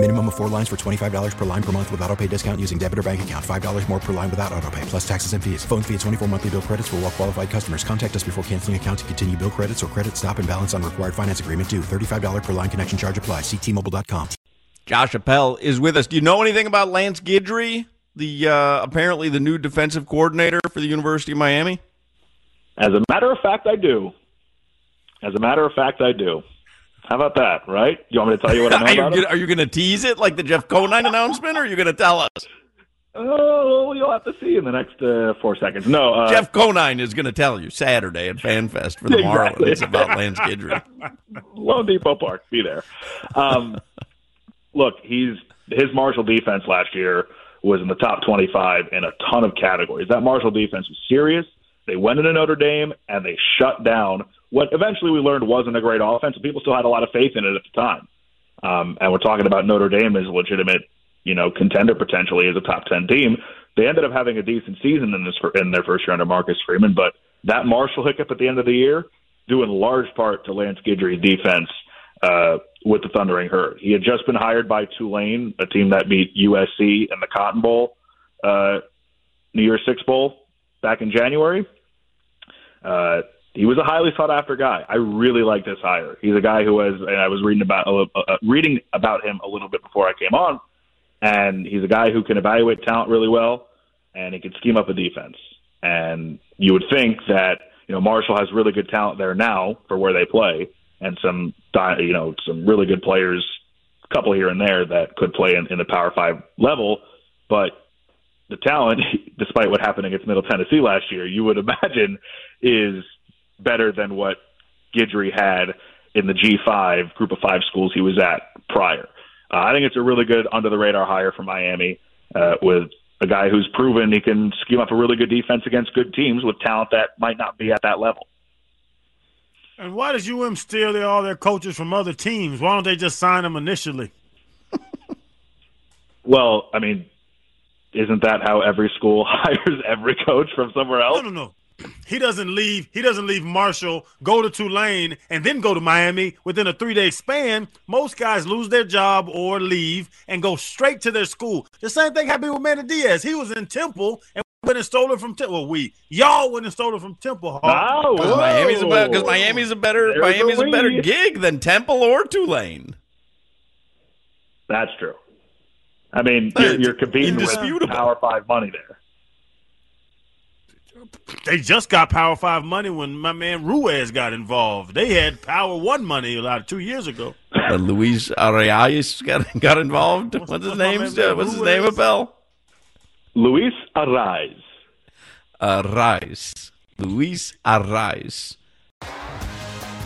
Minimum of four lines for $25 per line per month with auto pay discount using debit or bank account. $5 more per line without auto pay, plus taxes and fees. Phone fee at 24 monthly bill credits for all well qualified customers. Contact us before canceling account to continue bill credits or credit stop and balance on required finance agreement due. $35 per line connection charge apply. Ctmobile.com. Josh Appel is with us. Do you know anything about Lance Guidry, the uh, apparently the new defensive coordinator for the University of Miami? As a matter of fact, I do. As a matter of fact, I do. How about that, right? You want me to tell you what I know are, about are you going to tease it like the Jeff Conine announcement, or are you going to tell us? Oh, you'll have to see in the next uh, four seconds. No, uh, Jeff Conine is going to tell you Saturday at FanFest for the Exactly. Marlins about Lance Guidry. loanDepot Park, be there. Um, look, he's his Marshall defense last year was in the top 25 in a ton of categories. That Marshall defense was serious. They went into Notre Dame and they shut down what eventually we learned wasn't a great offense. People still had a lot of faith in it at the time. Um, and we're talking about Notre Dame as a legitimate, you know, contender potentially as a top 10 team. They ended up having a decent season in this in their first year under Marcus Freeman, but that Marshall hiccup at the end of the year, due in large part to Lance Guidry's defense uh, with the Thundering Herd. He had just been hired by Tulane, a team that beat USC in the Cotton Bowl, uh, New Year's Six Bowl back in January. Uh, he was a highly sought after guy. I really like this hire. He's a guy who was, and I was reading about uh, reading about him a little bit before I came on, and he's a guy who can evaluate talent really well, and he can scheme up a defense. And you would think that you know Marshall has really good talent there now for where they play, and some you know some really good players, a couple here and there that could play in, in the Power Five level, but the talent, despite what happened against Middle Tennessee last year, you would imagine is better than what Guidry had in the G5 group of five schools he was at prior. Uh, I think it's a really good under the radar hire for Miami uh, with a guy who's proven he can scheme up a really good defense against good teams with talent that might not be at that level. And why does UM steal their, all their coaches from other teams? Why don't they just sign them initially? Well, I mean, isn't that how every school hires every coach from somewhere else? No, no, no. He doesn't leave. He doesn't leave Marshall, go to Tulane, and then go to Miami within a three-day span. Most guys lose their job or leave and go straight to their school. The same thing happened with Manny Diaz. He was in Temple and went and stole it from Temple. Well, we y'all went and stole it from Temple. Hawk. Oh, Because Miami's a better because Miami's a better There's Miami's a a better gig than Temple or Tulane. That's true. I mean, you're, you're competing with Power Five money there. They just got Power Five money when my man Ruiz got involved. They had Power One money a lot of two years ago. Uh, Luis Arias got got involved. What's, his what's my name? man's name? What's his name? is? Appel? Luis Arraez. Arias. Luis Arias.